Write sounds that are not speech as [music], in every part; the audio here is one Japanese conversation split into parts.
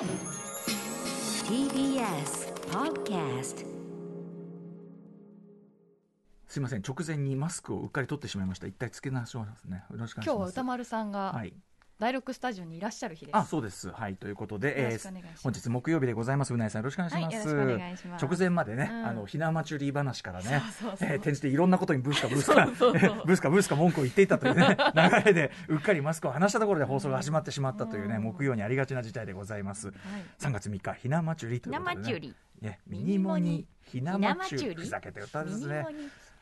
TBS Podcast すいません直前にマスクをうっかり取ってしまいました。一体つけ直しますね。よろしくお願いします。今日は歌丸さんがはい第六スタジオにいらっしゃる日です。あそうです。はいということで、よろしくお願いします。本日木曜日でございます。うなえさんよろしくお願いします、はいよろしくお願いします直前までね、うんあのひな祭り話からねそえー転じていろんなことにブースかブースかそうそうそう。[laughs] ブースかブースか文句を言っていたというね [laughs] 流れでうっかりマスクを離したところで放送が始まってしまったというね、うん。木曜にありがちな事態でございます、はい。3月3日ひな祭りということで、ね、ひな祭り。ね、ミニモニひな祭り。ひな祭り？ふざけて歌ですね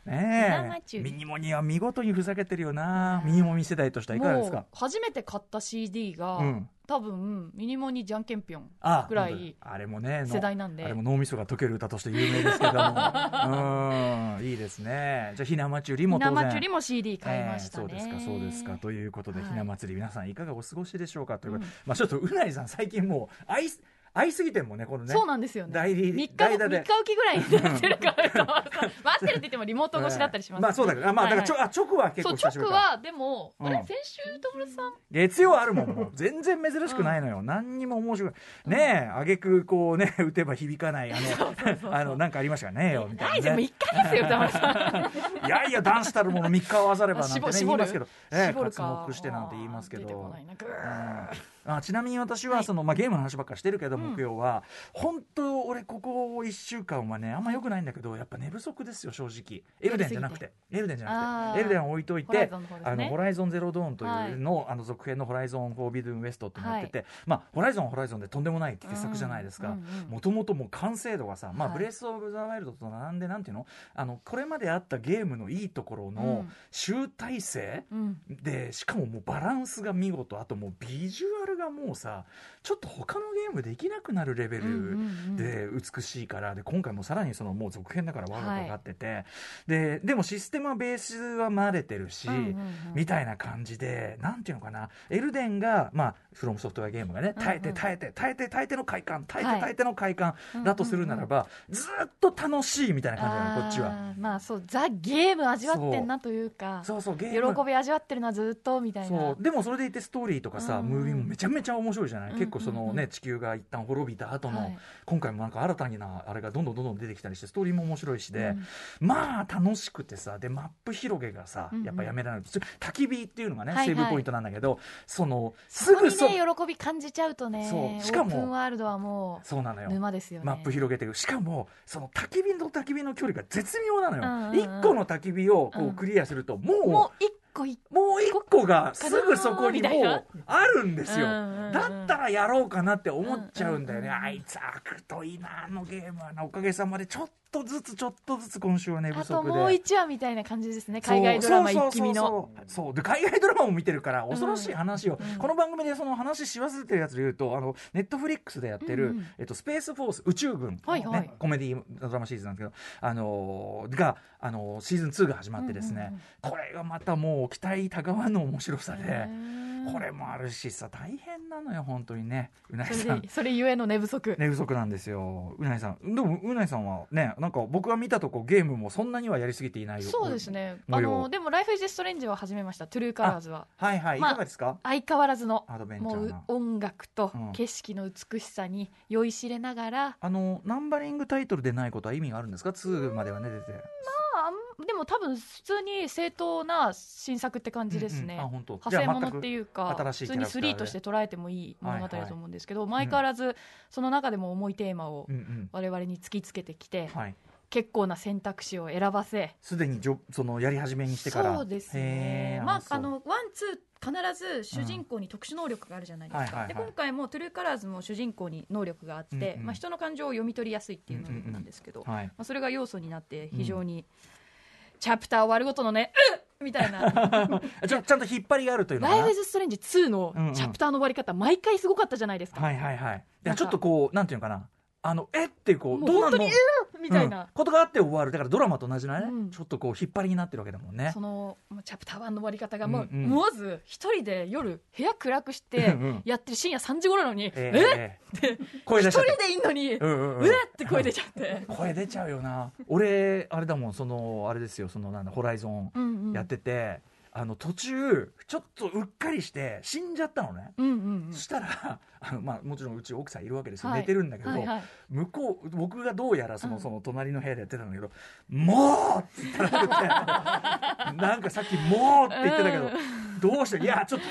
ねえ。ミニモニは見事にふざけてるよな。ミニモニ世代としてはいかがですか？もう初めて買った CD が、うん。多分ミニモニじゃんけんぴょんあぐらいあれもねの世代なんで。あれも脳みそが溶ける歌として有名ですけども。[laughs] うんいいですね。じゃあひな祭りもひ当然。な祭りも CD 買いましたね、えーそうですかそうですか。ということで、はい。ひな祭り皆さんいかがお過ごしでしょうか？ということで、うん。まあちょっとうないさん最近もう愛す愛すぎてもねこのね。そうなんですよね。代理3日代打で。3日おきぐらいになってるから待ってるって言ってもリモート越しだったりします、まあそうだから、まあだからちょ、はいあ直は結構久しぶりか。直はでも、うん。あれ先週歌丸さん？月曜あるもんもう。全然珍しくないのよ、何にも面白い。ねえあげくこうね [laughs] 打てば響かないあのあのなんかありましたかねえよみたいな、ないじゃんね、3日ですよ歌丸さん。いやいや男子たるもの3日合わさればなんてね言いますけど、ええ、絞るか。活目してなんて言いますけど。あちなみに私ははい。その、まあ、ゲームの話ばっかりしてるけど、うん木曜は本当俺ここ1週間はねあんま良くないんだけどやっぱ寝不足ですよ正直。エルデンじゃなくて。エルデンじゃなくて。エルデンを置いといてあのホライゾンゼロドーンとはい。いうの,、あの続編のホライゾンフォービドゥンウエストってなってて、まあホライゾンはホライゾンでとんでもない傑作じゃないですか。うんうんうん。もともともう完成度がさ、まあはい。ブレス・オブ・ザ・ワイルドと並んでなんていうの？あのこれまであったゲームのいいところのうん。集大成、うん。でしかももうバランスが見事。あともうビジュアルがもうさちょっと他のゲームできなくなるレベルうんで美しいからで今回もさらにそのもう続編だからワールドがかってて、ででもシステムはベースは慣れてるし、みたいな感じでなんていうのかな。エルデンがまあフロムソフトウェアゲームがね耐えて耐えて耐えて耐えての快感耐えてはい耐えての快感だとするならば、ずっと楽しいみたいな感じなのこっちは。まあそうザ・ゲーム味わってんなというかそう。そうゲーム。喜び味わってるなずっとみたいな。そう。でもそれでいてストーリーとかさ、ムービーもめちゃめちゃ面白いじゃない、結構そのね地球が一旦滅びた後の、はい。今回もなんか新たなあれがどんどんどんどん出てきたりしてストーリーも面白いしで、うん。まあ楽しくてさでマップ広げがさうんうん。やっぱやめられない、焚き火っていうのがね、はいはい。セーブポイントなんだけどそのすそこにね喜び感じちゃうとねそうしかもオープンワールドはもそうなのよ。う沼ですよね。マップ広げてるしかもその焚き火と焚き火の距離が絶妙なのよ、うんうん個の焚き火をこううん。クリアするともう、もう一個一もう一個がすぐそこにもうあるんですよ。だったらやろうかなって思っちゃうんだよね。あいつ悪といいな、あのゲームは。な。おかげさまでちょっとずつちょっとずつ今週は寝不あと足で。もう一話みたいな感じですね海外ドラマ一気見の。そうで海外ドラマも見てるから恐ろしい話を、うんこの番組でその話し忘れてるやつで言うとあのネットフリックスでやってる、えっと、スペースフォース宇宙軍、ね、コメディドラマシリーズなんですけど、あのーが、あのーシーズン2が始まってですね、これがまたもう期待たがわぬ面白さで。これもあるしさ大変なのよ本当にね。うなぎそさん。それゆえの寝不足。寝不足なんですよ。うなぎさん。でもうなぎさんはねなんか僕が見たとこゲームもそんなにはやりすぎていないよ。そうですね。あのでも「ライフ・イズ・ストレンジ」は始めました。トゥルーカラーズは。はいはい。いまあかがですか、相変わらずのもう音楽とうん。景色の美しさに酔いしれながら、あのナンバリングタイトルでないことは意味があるんですか？2まではね出て。まあでも多分普通に正当な新作って感じですね、うんうんあ本当。派生ものっていうか普通にキャラクターで。3として捉えてもいい物語はいはいだと思うんですけど、相変わらずその中でも重いテーマをうんうん。我々に突きつけてきて、はい。結構な選択肢を選ばせ。すでにじょそのやり始めにしてから。そうですね。まああのワンツー必ず主人公に特殊能力があるじゃないですか、うん。はいはいはい。で今回もトゥルーカラーズも主人公に能力があって、うんうんまあ、人の感情を読み取りやすいっていう能力なんですけど、はい。まあ、それが要素になって非常に、チャプター終わるごとのねうっ！みたいな。[laughs] ちょちゃんと引っ張りがあるという「のかな？ライフ・イズ・ストレンジ2」のうんうん。チャプターの終わり方、毎回すごかったじゃないですか、はいはいはい。いやちょっとこうなんていうのかな？あのえってこうどうな本当に「えー [laughs] みたいな、うん。ことがあって終わる。だからドラマと同じなね、うん。ちょっとこう引っ張りになってるわけだもんね。そのチャプター1の終わり方がもう、うん。うん思わず一人で夜部屋暗くしてうんうん。やってる深夜3時頃なのに「えええええ。声出一人でいんのに、うんうんうん。うえっ？て声出ちゃって。[laughs] 声出ちゃうよな。俺あれだもんそのあれですよそのなんだホライゾンうんうん。やってて、ああの途中ちょっとうっかりして死んじゃったのね、うんうんうん。そしたら [laughs] あの、まあ、もちろんうち奥さんいるわけですよ、はい。寝てるんだけど、はいはい。向こう僕がどうやらその,、うん。その隣の部屋でやってたんだけど「もう!」って言ったら [laughs] なんかさっき「もう!」って言ってたけど、どうしていやちょっと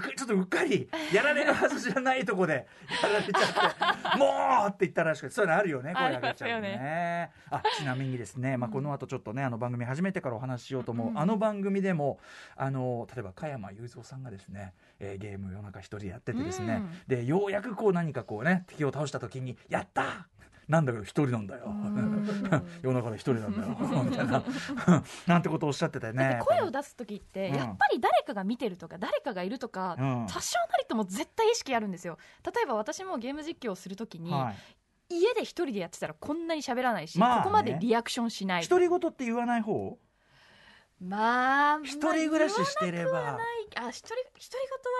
ちょっとうっかりやられるはずじゃないとこでやられちゃって「もう!」って言ったらしくてそういうのあるよね声上げちゃうありますよねあちなみにですね、まあ、この後ちょっとねあの番組始めてからお話ししようと思う、うんあの番組でもあの例えば加山雄三さんがですね、えーゲーム夜中一人でやっててですね、うんでようやくこう何かこうね敵を倒した時に「やった!」なんだけど一人なんだよ。ん。[laughs] 夜中で一人なんだよ。[laughs] みたいな。[laughs] なんてことをおっしゃってたよね。声を出す時ってうん。やっぱり誰かが見てるとか誰かがいるとかうん。多少なりとも絶対意識あるんですよ。例えば私もゲーム実況をするときにはい。家で一人でやってたらこんなに喋らないしまあね。ここまでリアクションしない。独り言って言わない方？まあ一人暮らししてれば。まあ一人独り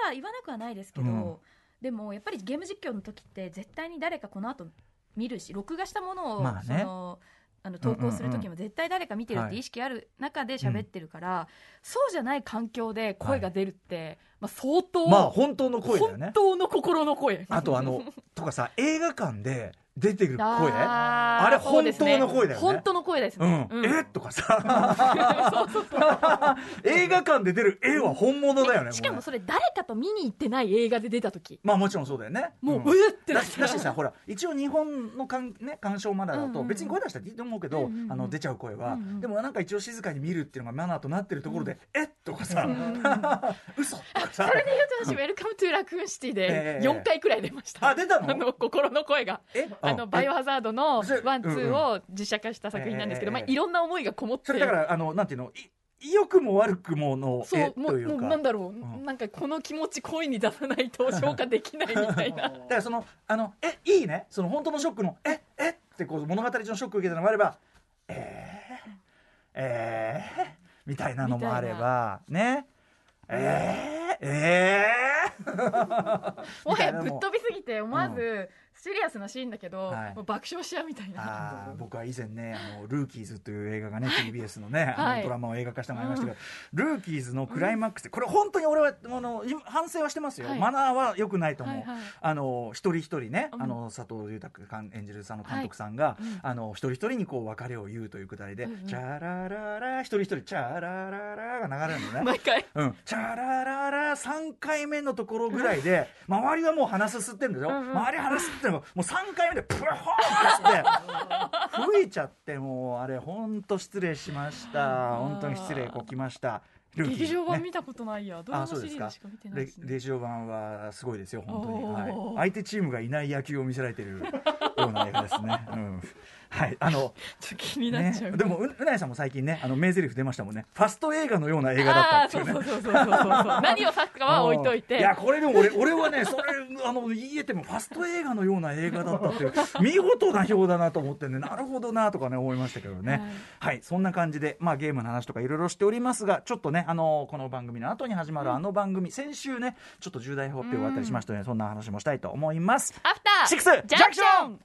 言は言わなくはないですけど、うん。でもやっぱりゲーム実況の時って絶対に誰かこの後見るし録画したものを、まあね。そのあの投稿する時も絶対誰か見てるっはい。て意識ある中で喋ってるから、そうじゃない環境で声が出るって、まあ、相当、まあ本当の声だよね。本当の心の声。あとあのとかさ映画館で出てる声？あれ本当の声だよね。本当の声ですうん。ね、うん。え？とかさ。映画館で出る絵は本物だよねねしかもそれ誰かと見に行ってない映画で出た時。まあもちろんそうだよね。もう、ん。うえってなだっしてだしさほら。一応日本のかん、ね、鑑賞マナーだうんうんうん。と別に声出したっていいと思うけど、うんうんうん。あの出ちゃう声は、うんうん。でもなんか一応静かに見るっていうのがマナーとなってるところで「え？っ?」とかさ。うんうんうん「嘘」とかさ。それで言うと私、ウェルカムトゥーラクーンシティえでえ。4回くらい出ました。あ出たの？あの心の声が。え？あのバイオハザードのワン、ツーを実写化した作品なんですけど、ええまあ、いろんな思いがこもって。それだからあのなんていうのい良くも悪くもの絵そう、もう、もうなんだろう、ん。なんかこの気持ち声に出さないと消化できないみたいな。[laughs] だからそのあのえいいね。その本当のショックのええってこう物語上のショックを受けたのもあればえー、えー、みたいなのもあればね。えー、えー、もはやぶっ飛びすぎて、思わずシリアスなシーンだけど、はい。もう爆笑しちゃうみたいな。僕は以前ねあの「ルーキーズ」という映画がね TBS のねあはい。のドラマを映画化したのがありましたけど、ルーキーズのクライマックスでこれ本当に俺はあの今反省はしてますよ、はい。マナーは良くないと思う、はいはい。あの一人一人ね、うん。あの佐藤裕太監演じるさんの監督さんが、いうん。あの一人一人にこう別れを言うというくだりで「うんうん。チャラララ」一人一人「チャラララ」が流れるのね。[laughs] 毎回。うん、チャラララ3回目のところぐらいで周りはもう鼻すすってるんですよ、うんうん。周り鼻すってるのもう3回目でプホーって吹いちゃってもうあれ本当失礼しました。本当に失礼こきました。劇場版ね見たことないや。ドラマシリーズしか見てないレですね。劇場版はすごいですよ本当に、はい、相手チームがいない野球を見せられてるような映画ですね、うん、はいあのちょっと気になっちゃう。ね、でもううなやさんも最近ねあの名台詞出ましたもんね。ファスト映画のような映画だったっていうね。何を指すかは置いといて。いやこれでも俺俺はねそれあの言えてもファスト映画のような映画だったっていう見事な表だなと思ってねなるほどなとかね思いましたけどね。はい、そんな感じで、まあ、ゲームの話とかいろいろしておりますがちょっとねあのこの番組の後に始まるあの番組、先週ねちょっと重大発表があったりしましたので、そんな話もしたいと思います。アフターシックスジャンクション.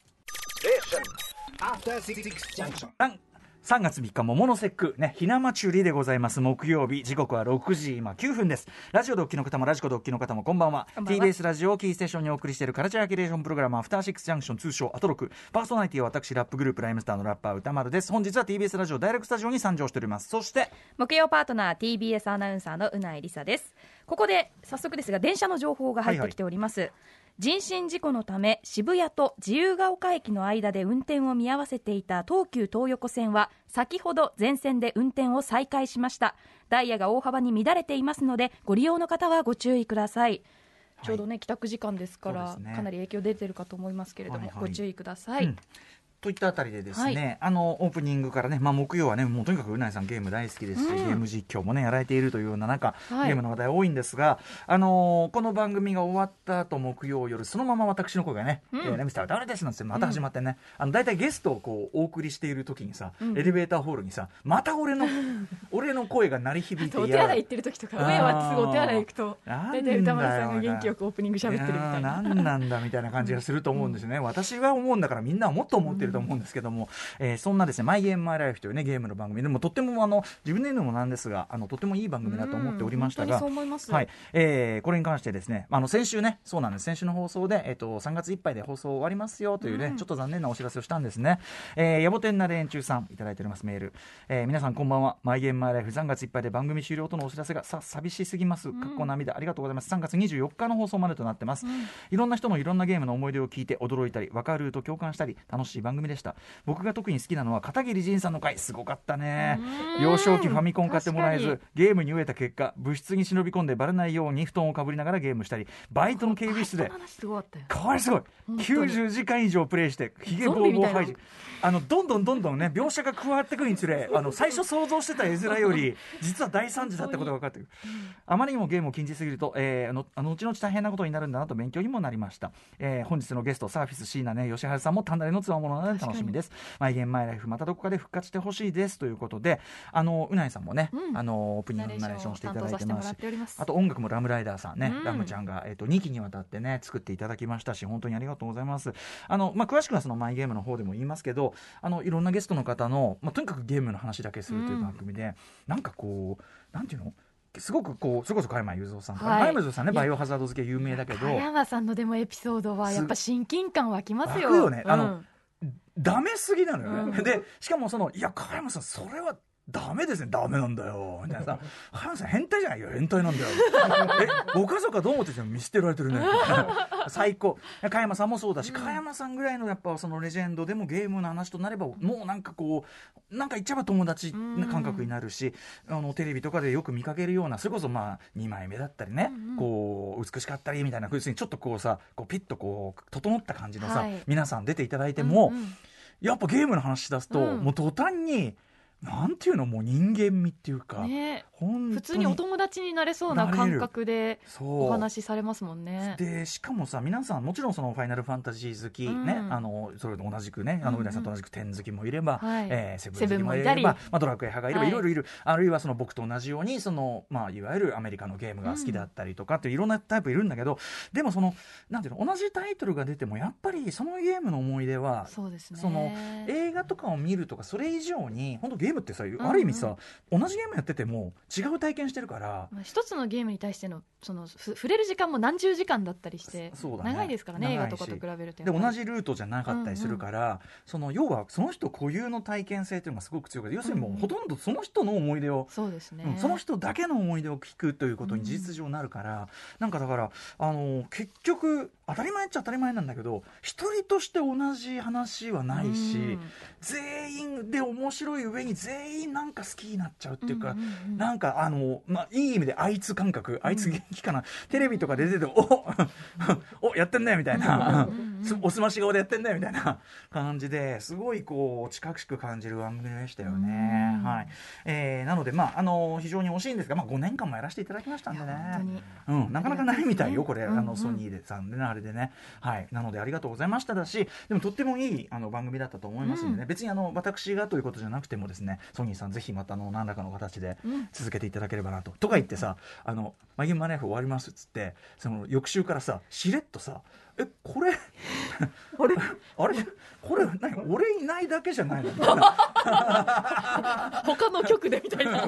3 3月3日桃の節句。ねひな祭りでございます。木曜日時刻は6時今9分です。ラジオでお聴きの方もラジコでお聴きの方もこんばんは。こんばんは。TBS ラジオをキーステーションにお送りしているカルチャーキュレーションプログラムアフターシックスジャンクション通称アトロク。パーソナリティは私ラップグループライムスターのラッパー宇多丸です。本日は TBS ラジオダイレクトスタジオに参上しております。そして木曜パートナー TBS アナウンサーのうないりさです。ここで早速ですが電車の情報が入ってきております、人身事故のため渋谷と自由が丘駅の間で運転を見合わせていた東急東横線は先ほど全線で運転を再開しました。ダイヤが大幅に乱れていますのでご利用の方はご注意ください。ちょうどね、帰宅時間ですからね。かなり影響出てるかと思いますけれども、はいはい。ご注意ください、うんといったあたりでですね、はあのオープニングからね、まあ、木曜はねもうとにかくうないさんゲーム大好きですし、うん。ゲーム実況もねやられているというような中、はい。ゲームの話題多いんですが、あのーこの番組が終わった後木曜夜そのまま私の声がね「うん。えーねミスター誰です」なんてまた始まってね、あの大体ゲストをこうお送りしている時にさ、うん。エレベーターホールにさまた俺の [laughs] 俺の声が鳴り響いてお手洗い行ってる時とか上はすぐお手洗い行くと大体歌丸さんが元気よくオープニング喋ってるみたいな。なんなんだみたいな感じがすると思うんですよね、私は思うんだからみんなはもっと思ってると思うんですけども、えーそんなですね、マイゲームマイライフというね、ゲームの番組でもとってもあの、自分で言うのもなんですが、あの、とてもいい番組だと思っておりましたが、はい、えーこれに関してですね、あの、先週ね、そうなんです、先週の放送で、えっ、と、3月いっぱいで放送終わりますよというね、ちょっと残念なお知らせをしたんですね。えー、野暮天な連中さん、いただいておりますメール。えー皆さんこんばんは、マイゲームマイライフ3月いっぱいで番組終了とのお知らせがさ、寂しすぎます。かっこ涙、ありがとうございます。3月24日の放送までとなってます。いろんな人のいろんなゲームの思い出を聞いて驚いたり、分かると共感したり、楽しい番組でした。僕が特に好きなのは片桐仁さんの回、すごかったね。幼少期ファミコン買ってもらえずゲームに飢えた結果、部室に忍び込んでバレないように布団をかぶりながらゲームしたり、バイトの警備室で、これすごい。本当に。90時間以上プレイしてひげぼうぼうあのどんどんどんどんね描写が加わってくるにつれあの最初想像してた絵面より実は大惨事だったことが分かってくる。あまりにもゲームを禁じすぎると、えー、あのあの後々大変なことになるんだなと勉強にもなりました、えー本日のゲストサーフィス椎名ね吉原さんも単なるのつわものなので楽しみです。マイゲームマイライフまたどこかで復活してほしいです。ということであのうないさんもね、うん。あのオープニングナレーションしていただいてます。担当させてもらっております。あと音楽もラムライダーさんね、うん。ラムちゃんが、えっと2期にわたってね作っていただきましたし本当にありがとうございます。あの、まあ、詳しくはそのマイゲームの方でも言いますけどあのいろんなゲストの方の、まあ、とにかくゲームの話だけするという番組で、なんかこうなんていうの？すごくこうそれこそ加山雄三さん、はい。加山雄三さんねバイオハザード付け有名だけど加山さんのでもエピソードはやっぱ親近感湧きますよ。湧くよね。あのうんダメすぎなのよね、うん。でしかもそのいや加山さんそれはダメですねダメなんだよ。みたいなさ [laughs] 加山さん変態じゃないよ変態なんだよ。[laughs] えご家族はどう思ってても見捨てられてるね。[laughs] 最高。加山さんもそうだし、加山さんぐらいのやっぱそのレジェンドでもゲームの話となればもうなんかこうなんか言っちゃえば友達な感覚になるし、あのテレビとかでよく見かけるようなそれこそまあ2枚目だったりね、こう美しかったりみたいな風にちょっとこうさこうピッとこう整った感じのさ、はい。皆さん出ていただいても、うんうん。やっぱゲームの話し出すと、うん。もう途端になんていうのもう人間味っていうか、ね。普通にお友達になれそうな感覚でお話しされますもんね。でしかもさ皆さんもちろんその「ファイナルファンタジー」好き、うん。ねあのそれと同じくねあのうんうん。うな、さんと同じく天好きもいれば、はい。えーセブン好きもいれば、まあ、ドラクエ派がいれば、はい。い、ろいろいる。あるいはその僕と同じようにその、まあ、いわゆるアメリカのゲームが好きだったりとかっていういろんなタイプいるんだけどでもそのなんていうの同じタイトルが出てもやっぱりそのゲームの思い出はそうですね。その映画とかを見るとかそれ以上に本当ゲームってさんある意味さ、同じゲームやってても違う体験してるからまあ一つのゲームに対してのそのふ触れる時間も何十時間だったりして、そうだね。長いですからね映画とかと比べるとで同じルートじゃなかったりするから、その要はその人固有の体験性っていうのがすごく強くて要するにもうほとんどその人の思い出を、そうですね、うんその人だけの思い出を聞くということに事実上なるから、なんかだからあの結局当たり前っちゃ当たり前なんだけど一人として同じ話はないし、うん。全員で面白い上に全員なんか好きになっちゃうっていうか、うんうんうん。なんかあの、まあ、いい意味であいつ感覚あいつ元気かな、テレビとかで出てておおやってんねみたいな、おすまし顔でやってんねみたいな感じですごいこう近しく感じる番組でしたよね、うん。はい。えーなので、まあ、あの非常に惜しいんですが、まあ、5年間もやらせていただきましたんでね。本当に。うん、なかなかないみたいよ、これ、あのソニーでさんでね、あれでね、はい、なのでありがとうございましただし、でもとってもいいあの番組だったと思いますんでね、うん。別にあの私がということじゃなくてもですね、ソニーさんぜひまたあの何らかの形でうん。続けていただければなと。とか言ってさ、あのマギンマネーフ終わりますっつって、その翌週からさ、しれっとさ。えこれあれ [laughs] あれ？これ何？俺いないだけじゃないの？みたいな。[laughs] 他の局でみたいな。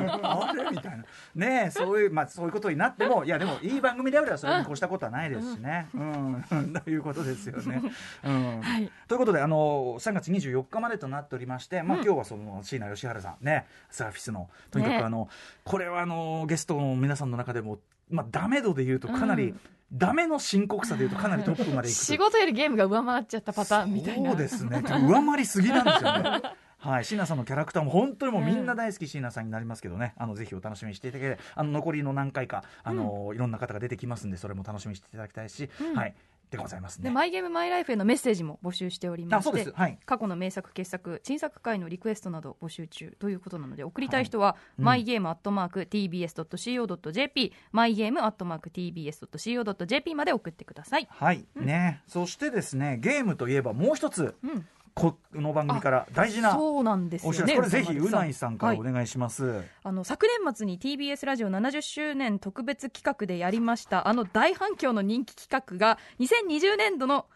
あれ？みたいな。ねえそういうまあそういうことになってもいやでもいい番組であればそれに越したことはないですしね。うん、[laughs] ということですよね、うん。はい。ということであの3月24日までとなっておりまして、まあ、今日はその椎名義原さん。ね。サーフィスの。とにかねくあの、これはあのゲストの皆さんの中でもまあダメ度で言うとかなり、うん。ダメの深刻さで言うとかなりトップまで [laughs] 仕事よりゲームが上回っちゃったパターンみたいな。そうですね。上回りすぎなんですよね。[laughs] はい、椎名さんのキャラクターも本当にもうみんな大好き椎名さんになりますけどね、あのぜひお楽しみにしていただけてあの残りの何回かあの、いろんな方が出てきますんでそれも楽しみにしていただきたいし、うん。はいでございますね。でマイゲームマイライフへのメッセージも募集しておりましてはい。過去の名作傑作新作回のリクエストなど募集中ということなので送りたい人は、うん。マイゲームアットマーク TBS.CO.JP マイゲームアットマーク TBS.CO.JP まで送ってください、はい、ね。そしてですねゲームといえばもう一つ。うん、この番組から大事なそうなんですよね。これぜひうないさん。からおはい願いします。あの昨年末に TBS ラジオ70周年特別企画でやりましたあの大反響の人気企画が2020年度の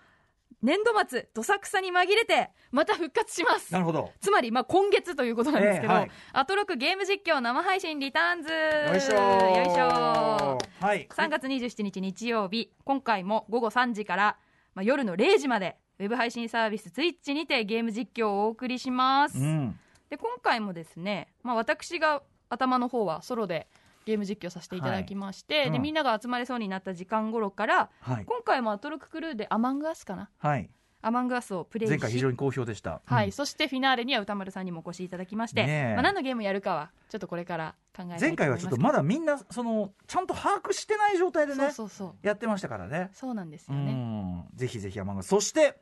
年度末どさくさに紛れてまた復活します。なるほど。つまり、まあ、今月ということなんですけど、ええはい。アトロクゲーム実況生配信リターンズ。よいしょよいしょはい。3月27日日曜日今回も午後3時から、まあ、夜の0時までウェブ配信サービス Twitch にてゲーム実況をお送りします、うん。で今回もですね、まあ、私が頭の方はソロでゲーム実況させていただきまして、はい。うんでみんなが集まれそうになった時間頃からはい。今回もアトロククルーでアマングアスかなはいアマングアスをプレイし前回非常に好評でした。はい、うん。そしてフィナーレには歌丸さんにもお越しいただきまして、ねえ。まあ、何のゲームやるかはちょっとこれから考え前回はちょっとまだみんなそのちゃんと把握してない状態でねそうそうそう。やってましたからね。そうなんですうよね、ん。ぜひぜひ山口そして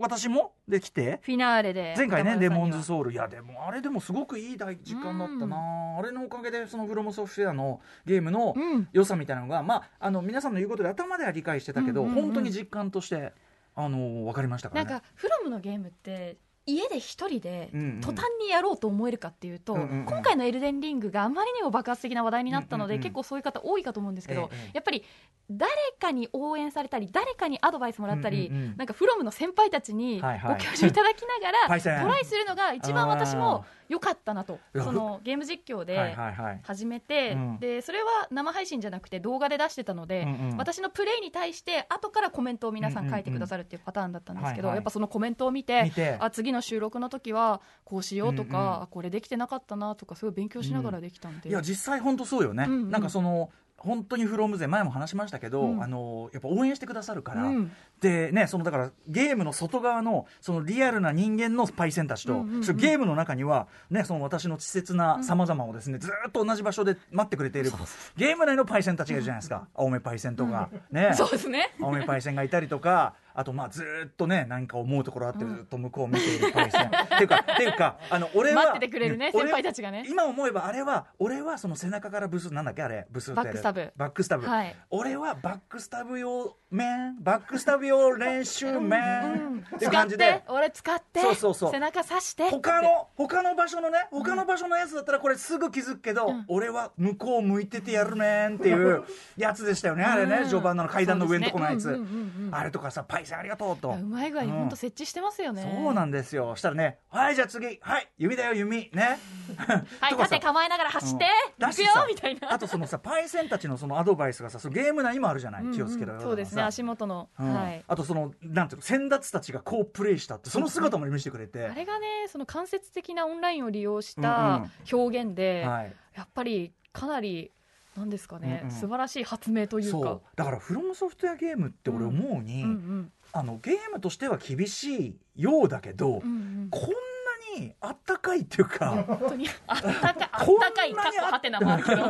私もできてフィナーレで前回ね「デ歌丸さんには。モンズソウル」いやでもあれでもすごくいい大時間だったな、あれのおかげでそのフロムソフトウェアのゲームのうん。良さみたいなのが、まああの皆さんの言うことで頭では理解してたけど、本当に実感としてあの分かりましたかなん。かフロムのゲームって家で一人で途端にやろうと思えるかっていうと、うんうんうん。今回の「エルデンリング」があまりにも爆発的な話題になったので、うんうんうん結構そういう方多いかと思うんですけど、ええやっぱり誰かに応援されたり誰かにアドバイスもらったり、うんうんうんなんかフロムの先輩たちにはいはい。ご教授いただきながら、パイセントライするのが一番私も良かったなと。そのゲーム実況はいで始めて、うん。でそれは生配信じゃなくて動画で出してたので、うんうん。私のプレイに対して後からコメントを皆さん書いてくださるっていうパターンだったんですけど、やっぱそのコメントを見てあ次の収録の時はこうしようとか、うん。うんあこれできてなかったなとかすごい勉強しながらできたんで、いや実際本当そうよね、うんうん。なんかその本当にフロム勢前も話しましたけど、うん。あのやっぱ応援してくださるから、うん。でねそのだからゲームの外側のそのリアルな人間のパイセンたちと、うんうんうんゲームの中にはねその私の稚拙なさまざまをですね、ずーっと同じ場所で待ってくれているゲーム内のパイセンたちがいるじゃないですか、青目パイセンとか、ね。そうですね。青目パイセンがいたりとかあとまあずーっとね何か思うところあってずーっと向こうを見ているパイセン、[laughs] っていうかっていうかあの俺は待っててくれるね俺先輩たちがね。今思えばあれは俺はその背中からブスなんだっけあれブスバックスタブ。バックスタブ、はい。俺はバックスタブ用面バックスタブ用練習面、っていう使っ感じで。て俺使ってそうそうそう。背中刺して他の他の場所のね他の場所のやつだったらこれすぐ気づくけど、俺は向こう向いててやるねんっていうやつでしたよね。あれね、うん。序盤の階段の上のとこのやつ、あれとかさパイセンありがとうと。うまい具合に本当設置してますよね、そうなんですよ。したらねはいじゃあ次。はい弓だよ弓ね。[laughs] はい [laughs] 縦構えながら走って、行くよみたいな。あとそのさパイセンたちのそのアドバイスがさそのゲーム内にもあるじゃない、気をつけろよとかさ。そうですね足元の、うん。はい。あとそのなんていうの先達たちがこうプレイしたってその姿も見せてくれて。あれがねその間接的なオンラインを利用しうんた表現で、はい。やっぱりかなりなんですかね、うんうん。素晴らしい発明というか。だからフロムソフトウェアゲームって俺思うに、うんうん。あのゲームとしては厳しいようだけど、うんうんこんなにあったかいっていうか本当にあったかい [laughs] かっこはてなもあるけど。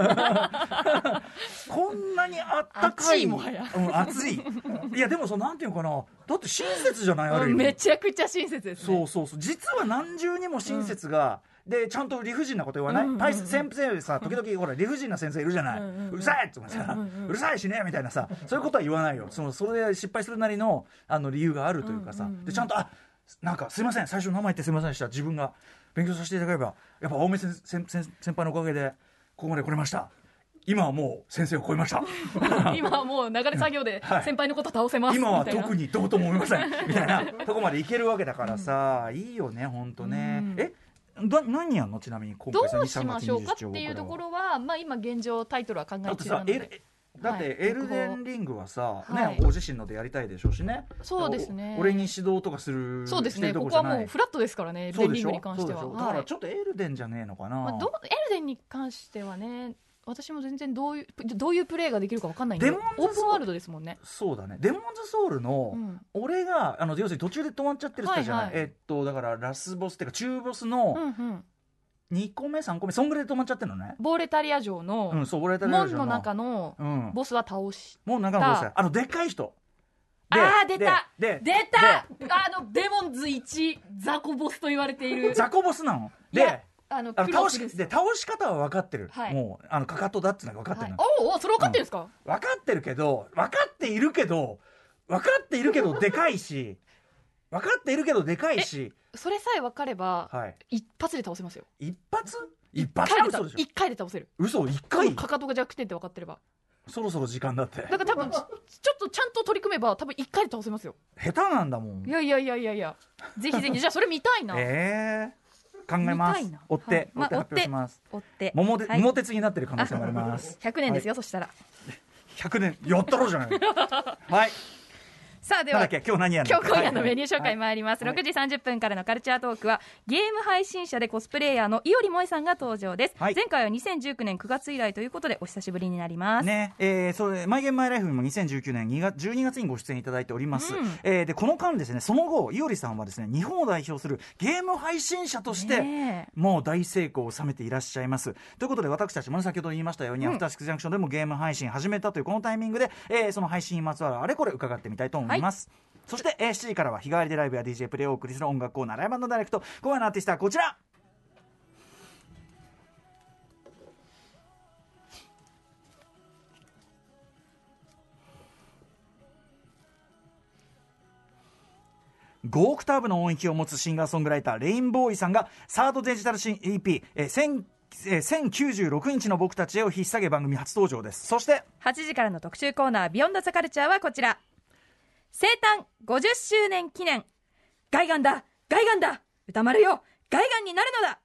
こんなにあったかい熱いもはや。うん、熱い。いやでもそうなんていうのかな。だって親切じゃない？ある意味。めちゃくちゃ親切ですね。そうそうそう。実は何重にも親切が、でちゃんと理不尽なこと言わない、うんうんうん先生さ時々ほら理不尽な先生いるじゃない、ううんうん。うんるさいって言ってさ、うるさいしねみたいなさそういうことは言わないよ。そのそれで失敗するなりのあの理由があるというかさ、うんうんうんでちゃんとあなんかすいません最初の名前言ってすいませんでした。自分が勉強させていただければやっぱ青目先先先先輩のおかげでここまで来れました。今はもう先生を超えました。[laughs] 今はもう流れ作業で [laughs] はい。先輩のこと倒せます。今はいな特にどうとも思いません。みたいな。とこまでいけるわけだからさ、いいよね本当ね、うん。えだ何やんの？ちなみに今ど回さうしましょうか？っていうところは、まあ、今現状タイトルは考えて中なので。さエルだってはい。エルデンリングはさ、はい。ねご自身のでやりたいでしょうしね。そうですね。お俺に指導とかするそうですね。ここはもうフラットですからねエルデンリングに関しては。だからはいちょっとエルデンじゃねえのかな、まあ、どエルデンに関してはね私も全然どういうどういうプレーができるか分かんないんでデモンズオープンワールドですもんね。そうだね。デモンズソウルの、うん。俺があの要するに途中で止まっちゃってるっじゃない、はいはい。えっとだからラスボスっていうか中ボスうんのうん。2個目3個目そんぐらいで止まっちゃってるのね。ボーレタリア城のうんそう俺た門の中のうん。ボスは倒し、もう中のボス。あのでっかい人。であー出た。出た。あのデモンズ1ザコボスと言われている。雑魚ボスなの。であの倒しで倒し方は分かってる、はい。もうあのかかとだってのは分かってはい。おうおうそれ分かってるんですか、分かってるけど分かっているけど分かっているけどでかいし [laughs] 分かっているけどでかいし、それさえ分かれば、はい、一発で倒せますよ。一発？一発一回で倒せる。嘘？一回？かかとが弱点って分かってれば。そろそろ時間だって。だから多分ちちょっとちゃんと取り組めば多分一回で倒せますよ。下手なんだもん。いやいやいやいやいや。ぜひぜひ。じゃあそれ見たいな、ええ考えます。追って、追って発表します。追って桃で、はい。桃鉄になってる可能性もあります。100年ですよ、そしたら。100年やったろうじゃない。[laughs] はいさあでは今日何やる今日今夜のメニュー紹介はい。参ります、はい。6時30分からのカルチャートークはゲーム配信者でコスプレイヤーの伊織萌さんが登場です、はい。前回は2019年9月以来ということでお久しぶりになります、ねえー、それマイゲームマイライフにも2019年2月12月にご出演いただいております、うん。えーでこの間ですねその後いおりさんはですね日本を代表するゲーム配信者として、もう大成功を収めていらっしゃいます。ということで私たちもね先ほど言いましたように、うん。アフターシックスジャンクションでもゲーム配信始めたというこのタイミングで、えーその配信にまつわるあれこれ伺ってみたいと思います、そして、えー7時からは日替わりでライブや DJ プレイをお送りする音楽コーナーライブダイレクト。今夜のアーティストはこちら。5オクターブの音域を持つシンガーソングライターレインボーイさんがサードデジタル新 EP「えー1000えー1096インチの僕たちへ」を引っ提げ番組初登場です。そして8時からの特集コーナー「ビヨンドザカルチャーはこちら生誕50周年記念。ガイガンだガイガンだ。歌丸よガイガンになるのだ。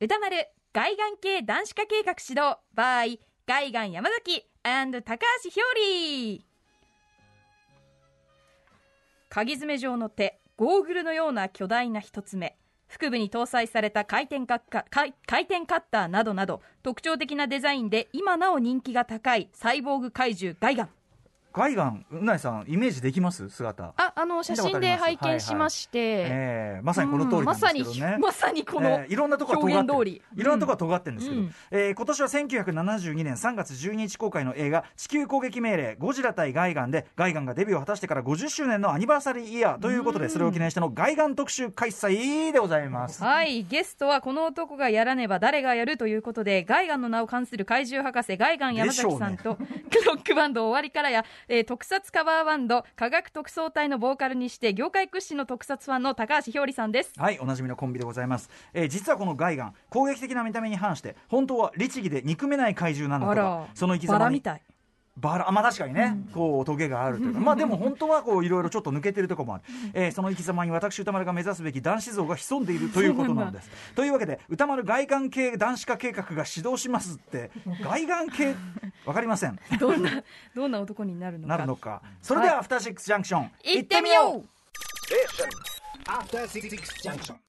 歌丸ガイガン系男子化計画始動 by ガイガン山崎高橋ひょうり。鍵爪状の手ゴーグルのような巨大な一つ目。腹部に搭載された回転カッカ回回転カッターなどなど特徴的なデザインで今なお人気が高いサイボーグ怪獣ガイガン。ガイガンうないさんイメージできます？姿。ああの写真で拝見しまして、えー [laughs] まさにこの通りね、うんまさにまさにこの、えーいろんなところが尖っていろんなところが尖ってるんですけど、うん。えー今年は1972年3月12日公開の映画「地球攻撃命令ゴジラ対ガイガン」でガイガンがデビューを果たしてから50周年のアニバーサリーイヤーということでそれを記念してのガイガン特集開催でございます。はい。ゲストはこの男がやらねば誰がやるということでガイガンの名を冠する怪獣博士ガイガン山崎さんと、ロックバンド終わりからや、えー特撮カバーバンド科学特捜隊のボーカルにして業界屈指の特撮ファンの高橋ひょうりさんですはい、おなじみのコンビでございます。えー実はこのガイガン、攻撃的な見た目に反して、本当は律儀で憎めない怪獣なんだあとからその生きバ様にラみたいバラあまあ確かにね、こうトゲがあるというか。[laughs] まあでも本当はこういろいろちょっと抜けてるところもある、[laughs] えーその生き様に私歌丸が目指すべき男子像が潜んでいるということなのです。というわけで歌丸外観系男子化計画が始動しますって [laughs] 外観系わかりません。どんなどんな男になるのか。なるのか。それではアフターシックスジャンクション行ってみよう。After Six Junction.